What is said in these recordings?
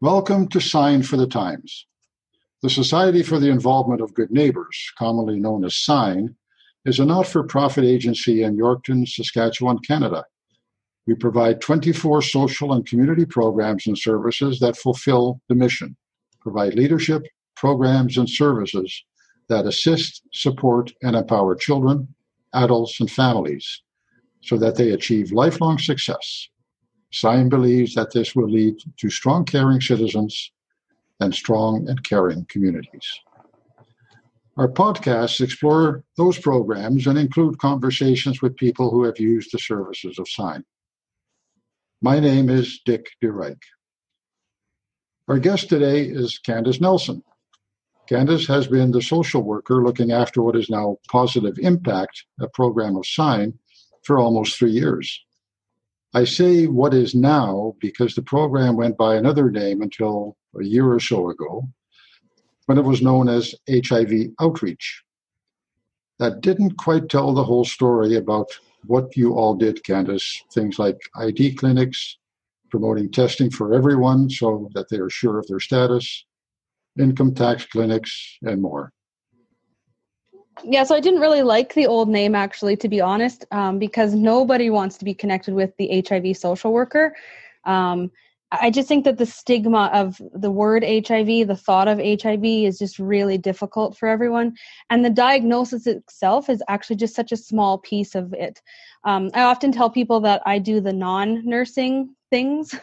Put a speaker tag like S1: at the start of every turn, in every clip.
S1: Welcome to Sign for the Times. The Society for the Involvement of Good Neighbors, commonly known as SIGN, is a not for profit agency in Yorkton, Saskatchewan, Canada. We provide 24 social and community programs and services that fulfill the mission, provide leadership, programs, and services that assist, support, and empower children, adults, and families so that they achieve lifelong success SIGN believes that this will lead to strong, caring citizens and strong and caring communities. Our podcasts explore those programs and include conversations with people who have used the services of SIGN. My name is Dick DeRyk. Our guest today is Candice Nelson. Candice has been the social worker looking after what is now Positive Impact, a program of SIGN, for almost three years. I say what is now because the program went by another name until a year or so ago when it was known as HIV Outreach. That didn't quite tell the whole story about what you all did, Candice. Things like ID clinics, promoting testing for everyone so that they are sure of their status, income tax clinics, and more
S2: yeah, so I didn't really like the old name actually, to be honest, um, because nobody wants to be connected with the HIV social worker. Um, I just think that the stigma of the word HIV, the thought of HIV, is just really difficult for everyone. And the diagnosis itself is actually just such a small piece of it. Um, I often tell people that I do the non nursing things.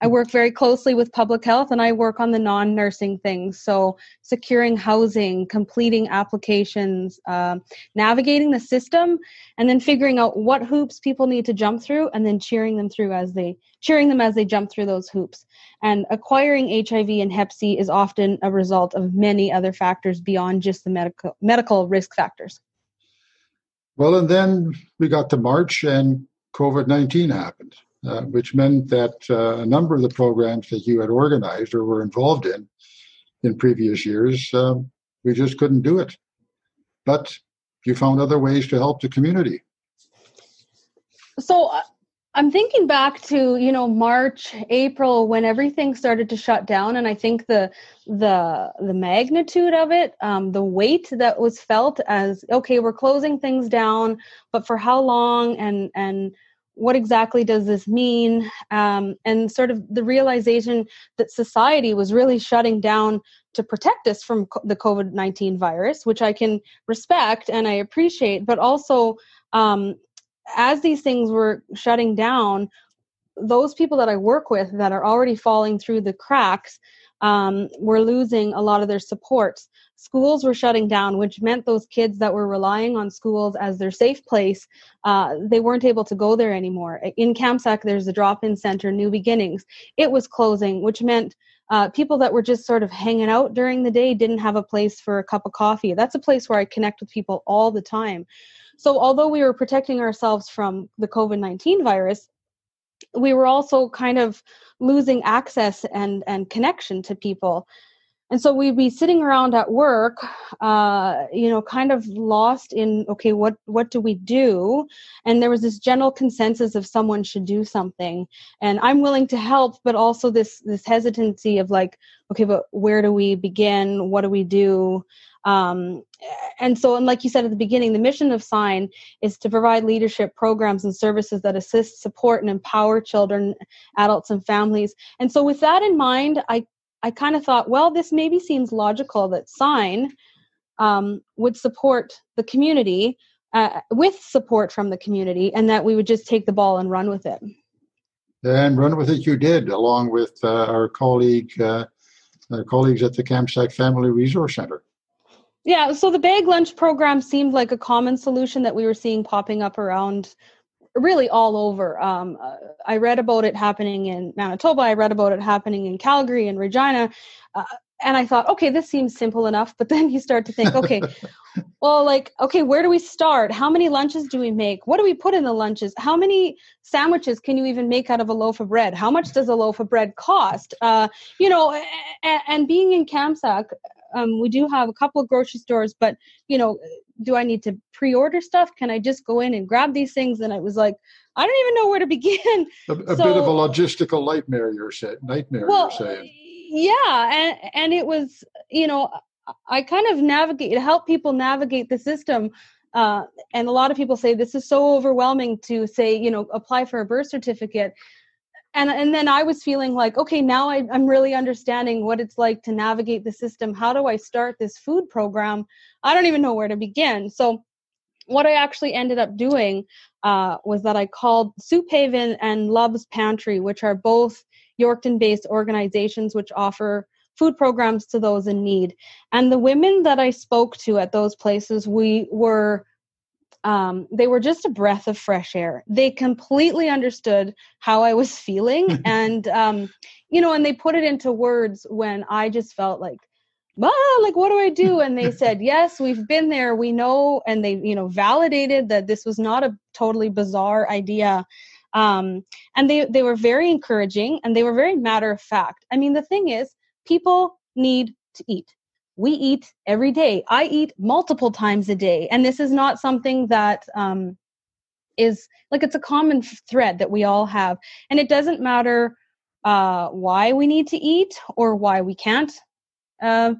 S2: I work very closely with public health and I work on the non nursing things. So, securing housing, completing applications, uh, navigating the system, and then figuring out what hoops people need to jump through and then cheering them through as they cheering them as they jump through those hoops. And acquiring HIV and Hep C is often a result of many other factors beyond just the medical medical risk factors.
S1: Well, and then we got to March and COVID 19 happened uh, which meant that uh, a number of the programs that you had organized or were involved in in previous years, um, we just couldn't do it. But you found other ways to help the community.
S2: So uh, I'm thinking back to you know March, April when everything started to shut down, and I think the the the magnitude of it, um, the weight that was felt as okay, we're closing things down, but for how long and and what exactly does this mean? Um, and sort of the realization that society was really shutting down to protect us from the covid-19 virus which i can respect and i appreciate but also um, as these things were shutting down those people that i work with that are already falling through the cracks um, were losing a lot of their supports schools were shutting down, which meant those kids that were relying on schools as their safe place, uh, they weren't able to go there anymore. In Kamsack, there's a drop-in center, New Beginnings. It was closing, which meant uh, people that were just sort of hanging out during the day didn't have a place for a cup of coffee. That's a place where I connect with people all the time. So, although we were protecting ourselves from the COVID 19 virus, we were also kind of losing access and, and connection to people and so we'd be sitting around at work uh, you know kind of lost in okay what what do we do? And there was this general consensus of someone should do something. And i'm willing to help but also this this hesitancy of like okay but where do we begin? What do we do? Um, and so and like you said at the beginning the mission of sign is to provide leadership programs and services that assist support and empower children adults and families. And so with that in mind i I kind of thought, well, this maybe seems logical that Sign um, would support the community uh, with support from the community, and that we would just take the ball and run with it.
S1: And run with it, you did, along with uh, our colleague, uh, our colleagues at the Kamsack Family Resource Center.
S2: Yeah, so the bag lunch program seemed like a common solution that we were seeing popping up around really all over. Um, uh, I read about it happening in Manitoba. I read about it happening in Calgary and Regina. Uh, and I thought, okay, this seems simple enough. But then you start to think, okay, well, like, okay, where do we start? How many lunches do we make? What do we put in the lunches? How many sandwiches can you even make out of a loaf of bread? How much does a loaf of bread cost? Uh, you know, and, and being in Kamsack, um, we do have a couple of grocery stores, but you know, do I need to pre-order stuff? Can I just go in and grab these things? And I was like, I don't even know where to begin.
S1: A, a so, bit of a logistical nightmare, you're saying. Nightmare, well, you're saying.
S2: yeah and and it was you know i kind of navigate it, help people navigate the system uh, and a lot of people say this is so overwhelming to say you know apply for a birth certificate and and then i was feeling like okay now I, i'm really understanding what it's like to navigate the system. How do i start this food program? I don't even know where to begin. So what i actually ended up doing uh, was that i called soup haven and love's pantry which are both yorkton based organizations which offer food programs to those in need. And the women that I spoke to at those places, we were um, they were just a breath of fresh air. They completely understood how I was feeling, and um, you know, and they put it into words when I just felt like, ah, like what do I do? And they said, yes, we've been there, we know, and they, you know, validated that this was not a totally bizarre idea. Um, and they they were very encouraging, and they were very matter of fact. I mean, the thing is, people need to eat. We eat every day. I eat multiple times a day. And this is not something that um, is like it's a common thread that we all have. And it doesn't matter uh, why we need to eat or why we can't uh,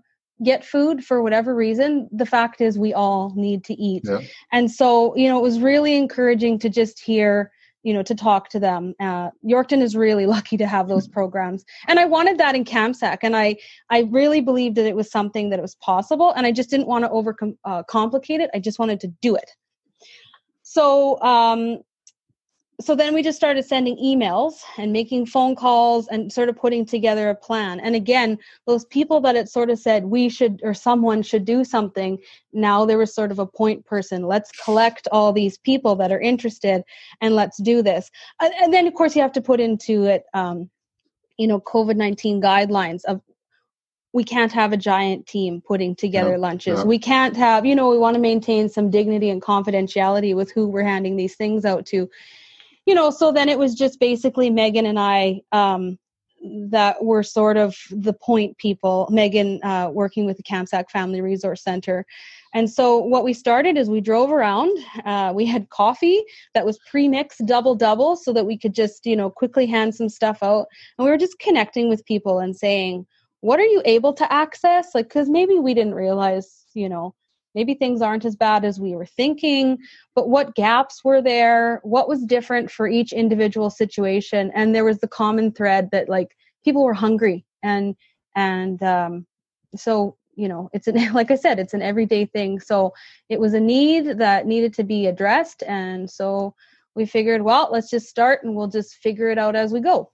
S2: get food for whatever reason. The fact is, we all need to eat. Yeah. And so, you know, it was really encouraging to just hear you know to talk to them. Uh, yorkton is really lucky to have those programs. And i wanted that in kamsack and i i really believed that it was something that it was possible and i just didn't want to over uh, complicate it. I just wanted to do it. So um, so then we just started sending emails and making phone calls and sort of putting together a plan and again those people that it sort of said we should or someone should do something now there was sort of a point person let's collect all these people that are interested and let's do this and, and then of course you have to put into it um, you know covid-19 guidelines of we can't have a giant team putting together no, lunches. No. We can't have, you know, we want to maintain some dignity and confidentiality with who we're handing these things out to you know, so then it was just basically Megan and I um, that were sort of the point people. Megan uh, working with the Kamsack Family Resource Center. And so what we started is we drove around. Uh, we had coffee that was pre-mixed double double so that we could just, you know, quickly hand some stuff out. And we were just connecting with people and saying, what are you able to access? Like, because maybe we didn't realize, you know, maybe things aren't as bad as we were thinking but what gaps were there? What was different for each individual situation? And there was the common thread that like people were hungry and and um so you know it's an like i said it's an everyday thing. So it was a need that needed to be addressed. And so we figured well let's just start and we'll just figure it out as we go.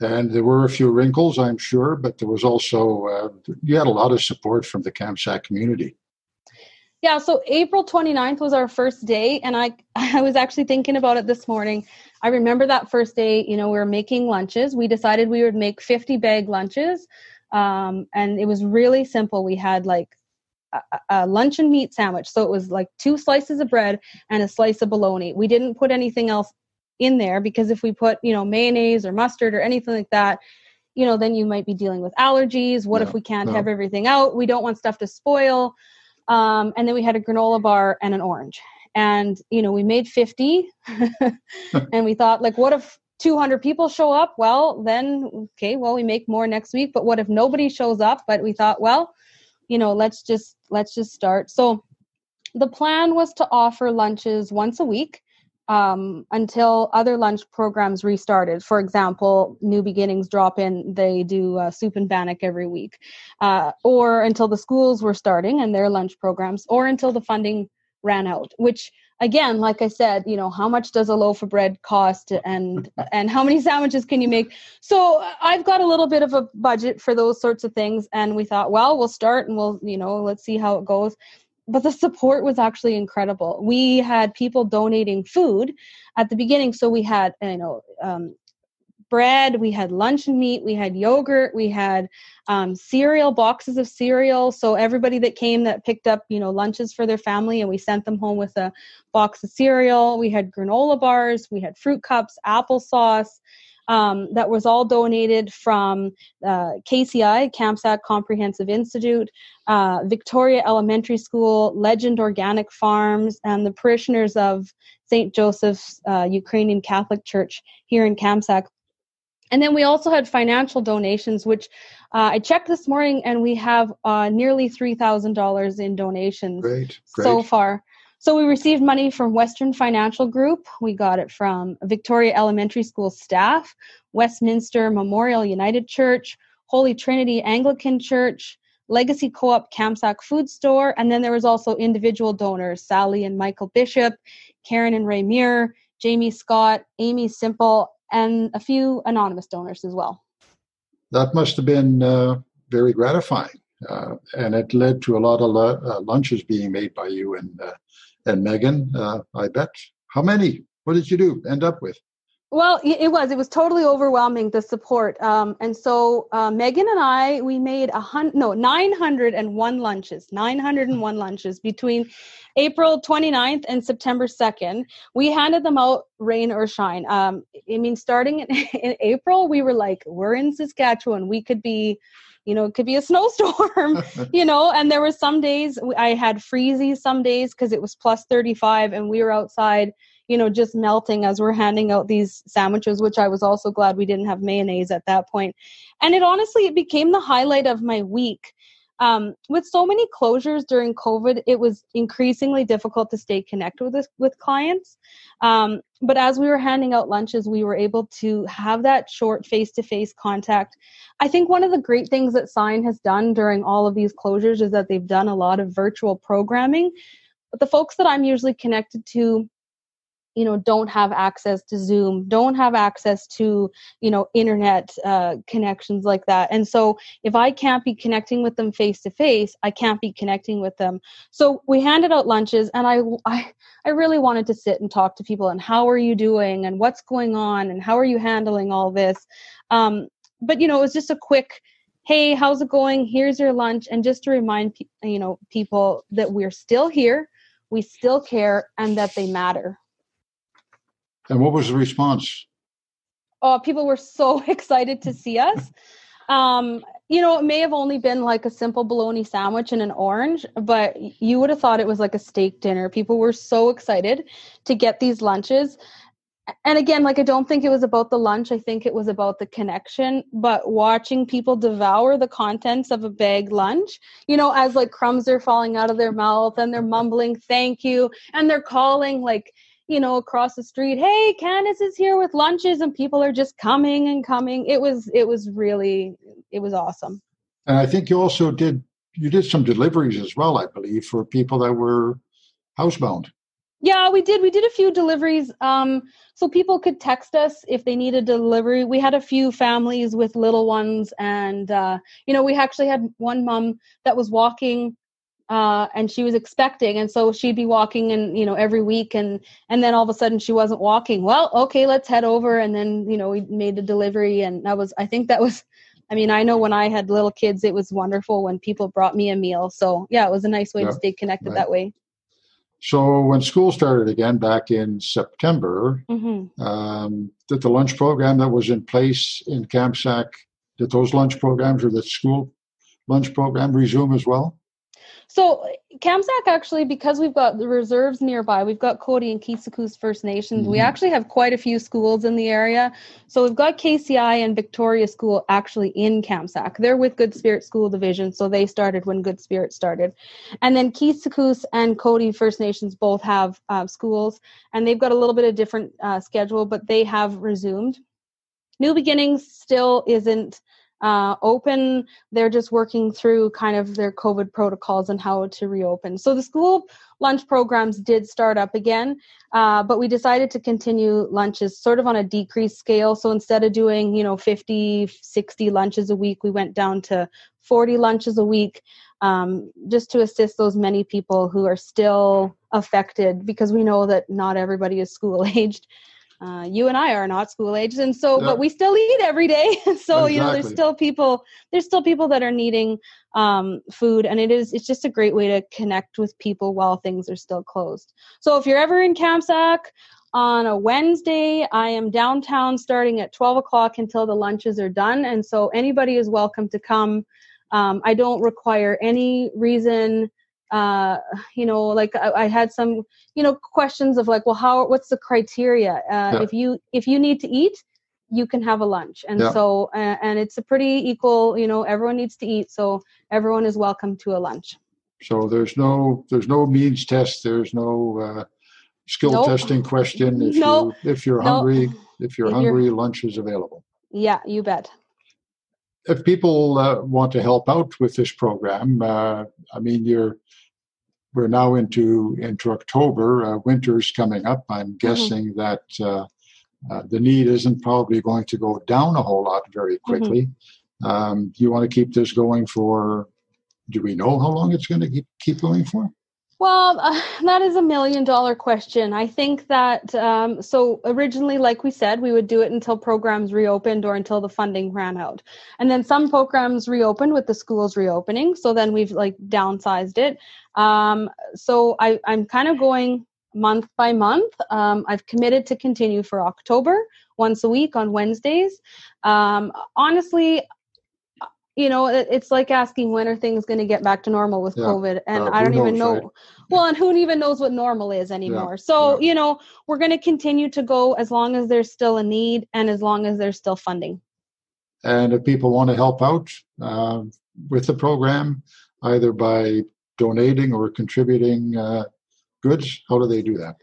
S1: And there were a few wrinkles, I'm sure, but there was also, uh, you had a lot of support from the Kamsack community.
S2: Yeah, so April 29th was our first day, and I, I was actually thinking about it this morning. I remember that first day, you know, we were making lunches. We decided we would make 50 bag lunches, um, and it was really simple. We had like a, a lunch and meat sandwich. So it was like two slices of bread and a slice of bologna. We didn't put anything else in there because if we put you know mayonnaise or mustard or anything like that you know then you might be dealing with allergies what if we can't no. have everything out we don't want stuff to spoil um, and then we had a granola bar and an orange. And you know we made 50 and we thought like what if 200 people show up? Well then okay well we make more next week. But what if nobody shows up? But we thought well you know let's just let's just start. So the plan was to offer lunches once a week um, until other lunch programs restarted. For example, New Beginnings Drop In, they do uh, soup and bannock every week, uh, or until the schools were starting and their lunch programs, or until the funding ran out, which again like i said you know how much does a loaf of bread cost and and how many sandwiches can you make so i've got a little bit of a budget for those sorts of things and we thought well we'll start and we'll you know let's see how it goes but the support was actually incredible. We had people donating food at the beginning, so we had you know um, bread, we had luncheon meat, we had yogurt, we had um, cereal boxes of cereal. So everybody that came that picked up you know lunches for their family, and we sent them home with a box of cereal. We had granola bars, we had fruit cups, applesauce um, that was all donated from uh, KCI, Kamsack Comprehensive Institute, uh, Victoria Elementary School, Legend Organic Farms, and the parishioners of St. Joseph's uh, Ukrainian Catholic Church here in Kamsack. And then we also had financial donations, which uh, I checked this morning, and we have uh, nearly three thousand dollars in donations
S1: Great, great.
S2: so far. So we received money from Western Financial Group. We got it from Victoria Elementary School staff, Westminster Memorial United Church, Holy Trinity Anglican Church, Legacy Co-op Kamsack Food Store, and then there was also individual donors, Sally and Michael Bishop, Karen and Ray Muir, Jamie Scott, Amy Simple, and a few anonymous donors as well.
S1: That must have been uh, very gratifying. Uh, and it led to a lot of uh, lunches being made by you and uh, and Megan. Uh, I bet. How many? What did you do? End up with?
S2: Well, it was. It was totally overwhelming the support, um, and so uh, Megan and I we made a hundred, no, nine hundred and one lunches, nine hundred and one lunches between April 29th and September 2nd. We handed them out rain or shine. Um, I mean, starting in, in April, we were like, we're in Saskatchewan. We could be you know it could be a snowstorm you know and there were some days i had freezy some days because it was plus 35 and we were outside you know, just melting as we're handing out these sandwiches, which I was also glad we didn't have mayonnaise at that point. And it honestly, it became the highlight of my week. Um, with so many closures during COVID, it was increasingly difficult to stay connected with with clients. Um, but as we were handing out lunches, we were able to have that short face-to-face contact. I think one of the great things that Sign has done during all of these closures is that they've done a lot of virtual programming. But the folks that I'm usually connected to you know don't have access to zoom don't have access to you know internet uh, connections like that. And so if i can't be connecting with them face to face i can't be connecting with them. So we handed out lunches and I, I i really wanted to sit and talk to people and how are you doing and what's going on and how are you handling all this? Um, but you know it was just a quick hey how's it going? Here's your lunch. And just to remind you know people that we're still here we still care and that they matter
S1: and what was the response?
S2: Oh, people were so excited to see us. Um, you know, it may have only been like a simple bologna sandwich and an orange, but you would have thought it was like a steak dinner. People were so excited to get these lunches. And again, like I don't think it was about the lunch. I think it was about the connection. But watching people devour the contents of a bag lunch, you know, as like crumbs are falling out of their mouth and they're mumbling thank you and they're calling like you know, across the street, hey, Candice is here with lunches, and people are just coming and coming. It was it was really it was awesome.
S1: And I think you also did you did some deliveries as well, I believe, for people that were housebound.
S2: Yeah, we did. We did a few deliveries. Um, so people could text us if they needed delivery. We had a few families with little ones, and uh, you know, we actually had one mom that was walking uh, and she was expecting and so she'd be walking and you know every week and and then all of a sudden she wasn't walking well okay let's head over and then you know we made the delivery and that was i think that was i mean i know when i had little kids it was wonderful when people brought me a meal so yeah it was a nice way yeah, to stay connected right. that way
S1: so when school started again back in september mm-hmm. um, did the lunch program that was in place in Kamsack did those lunch programs or the school lunch program resume as well
S2: so Kamsack actually, because we've got the reserves nearby, we've got Cote and Keeseekoose First Nations. Mm-hmm. We actually have quite a few schools in the area. So we've got KCI and Victoria School actually in Kamsack. They're with Good Spirit School Division, so they started when Good Spirit started. And then Keeseekoose and Cote First Nations both have uh, schools, and they've got a little bit of different uh, schedule, but they have resumed. New Beginnings still isn't uh, open. They're just working through kind of their COVID protocols and how to reopen. So the school lunch programs did start up again, uh, but we decided to continue lunches sort of on a decreased scale. So instead of doing, you know, 50, 60 lunches a week, we went down to 40 lunches a week um, just to assist those many people who are still affected because we know that not everybody is school aged uh, you and I are not school age, and so, but we still eat every day. so exactly. you know, there's still people, there's still people that are needing um, food, and it is, it's just a great way to connect with people while things are still closed. So if you're ever in Kamsack on a Wednesday, I am downtown starting at 12 o'clock until the lunches are done, and so anybody is welcome to come. Um, I don't require any reason uh, you know, like I, I, had some, you know, questions of like, well, how, what's the criteria? Uh, yeah. If you, if you need to eat, you can have a lunch and yeah. so uh, and it's a pretty equal you know everyone needs to eat so everyone is welcome to a lunch
S1: so there's no there's no means test there's no uh, skill nope. testing question if nope. you if you're hungry if you're if hungry you're, lunch is available
S2: yeah you bet
S1: if people uh, want to help out with this program uh, i mean you're we're now into into october uh, winter's coming up i'm mm-hmm. guessing mm-hmm. that uh, uh, the need isn't probably going to go down a whole lot very mm-hmm. quickly. Mm-hmm. Um, you want to keep this going for? Do we know how long it's going to keep keep going for?
S2: Well, uh, that is a million dollar question. I think that um, so originally, like we said, we would do it until programs reopened or until the funding ran out, and then some programs reopened with the schools reopening. So then we've like downsized it. Um, so I, I'm kind of going month by month. Um, I've committed to continue for October once a week on Wednesdays. Um, honestly, you know, it's like asking when are things going to get back to normal with yeah. COVID, and uh, I don't knows, even know. Right? Well, and who even knows what normal is anymore? Yeah. So, yeah. you know, we're going to continue to go as long as there's still a need and as long as there's still funding.
S1: And if people want to help out uh, with the program, either by donating or contributing uh, goods, how do they do that?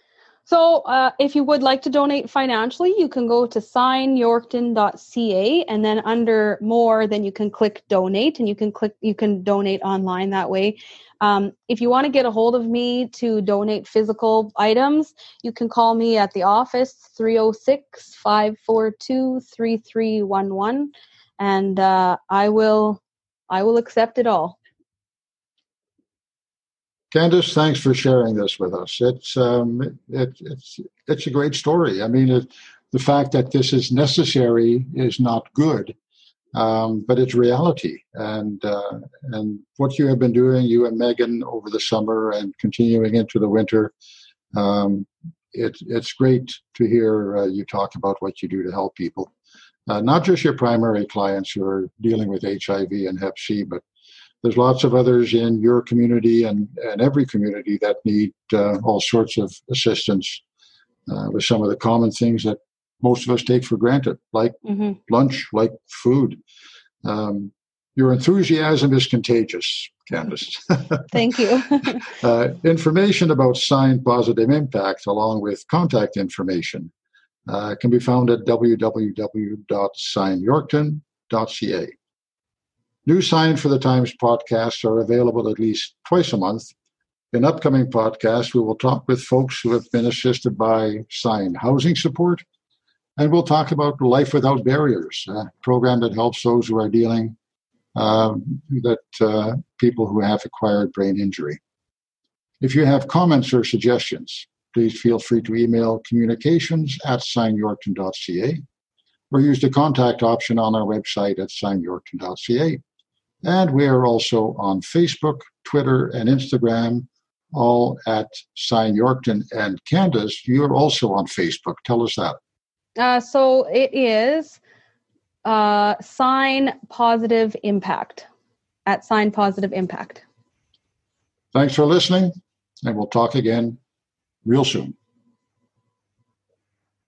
S2: So, uh, if you would like to donate financially, you can go to signyorkton.ca and then under more, then you can click donate and you can click, you can donate online that way. Um, if you want to get a hold of me to donate physical items, you can call me at the office 306 542 3311 and uh, I will I will accept it all.
S1: Candice, thanks for sharing this with us. It's um, it, it's it's a great story. I mean, it, the fact that this is necessary is not good, um, but it's reality. And uh, and what you have been doing, you and Megan, over the summer and continuing into the winter, um, it, it's great to hear uh, you talk about what you do to help people. Uh, not just your primary clients who are dealing with HIV and Hep C, but there's lots of others in your community and, and every community that need uh, all sorts of assistance uh, with some of the common things that most of us take for granted, like mm-hmm. lunch, like food. Um, your enthusiasm is contagious, Candice.
S2: Thank you.
S1: uh, information about Sign Positive Impact, along with contact information, uh, can be found at www.signyorkton.ca. New Sign for the Times podcasts are available at least twice a month. In upcoming podcasts, we will talk with folks who have been assisted by Sign Housing Support, and we'll talk about Life Without Barriers, a program that helps those who are dealing uh, that uh, people who have acquired brain injury. If you have comments or suggestions, please feel free to email communications at signyorkton.ca or use the contact option on our website at signyorkton.ca. And we are also on Facebook, Twitter, and Instagram, all at Sign Yorkton. And Candice, you're also on Facebook. Tell us that.
S2: Uh, so it is uh, Sign Positive Impact at Sign Positive Impact.
S1: Thanks for listening, and we'll talk again real soon.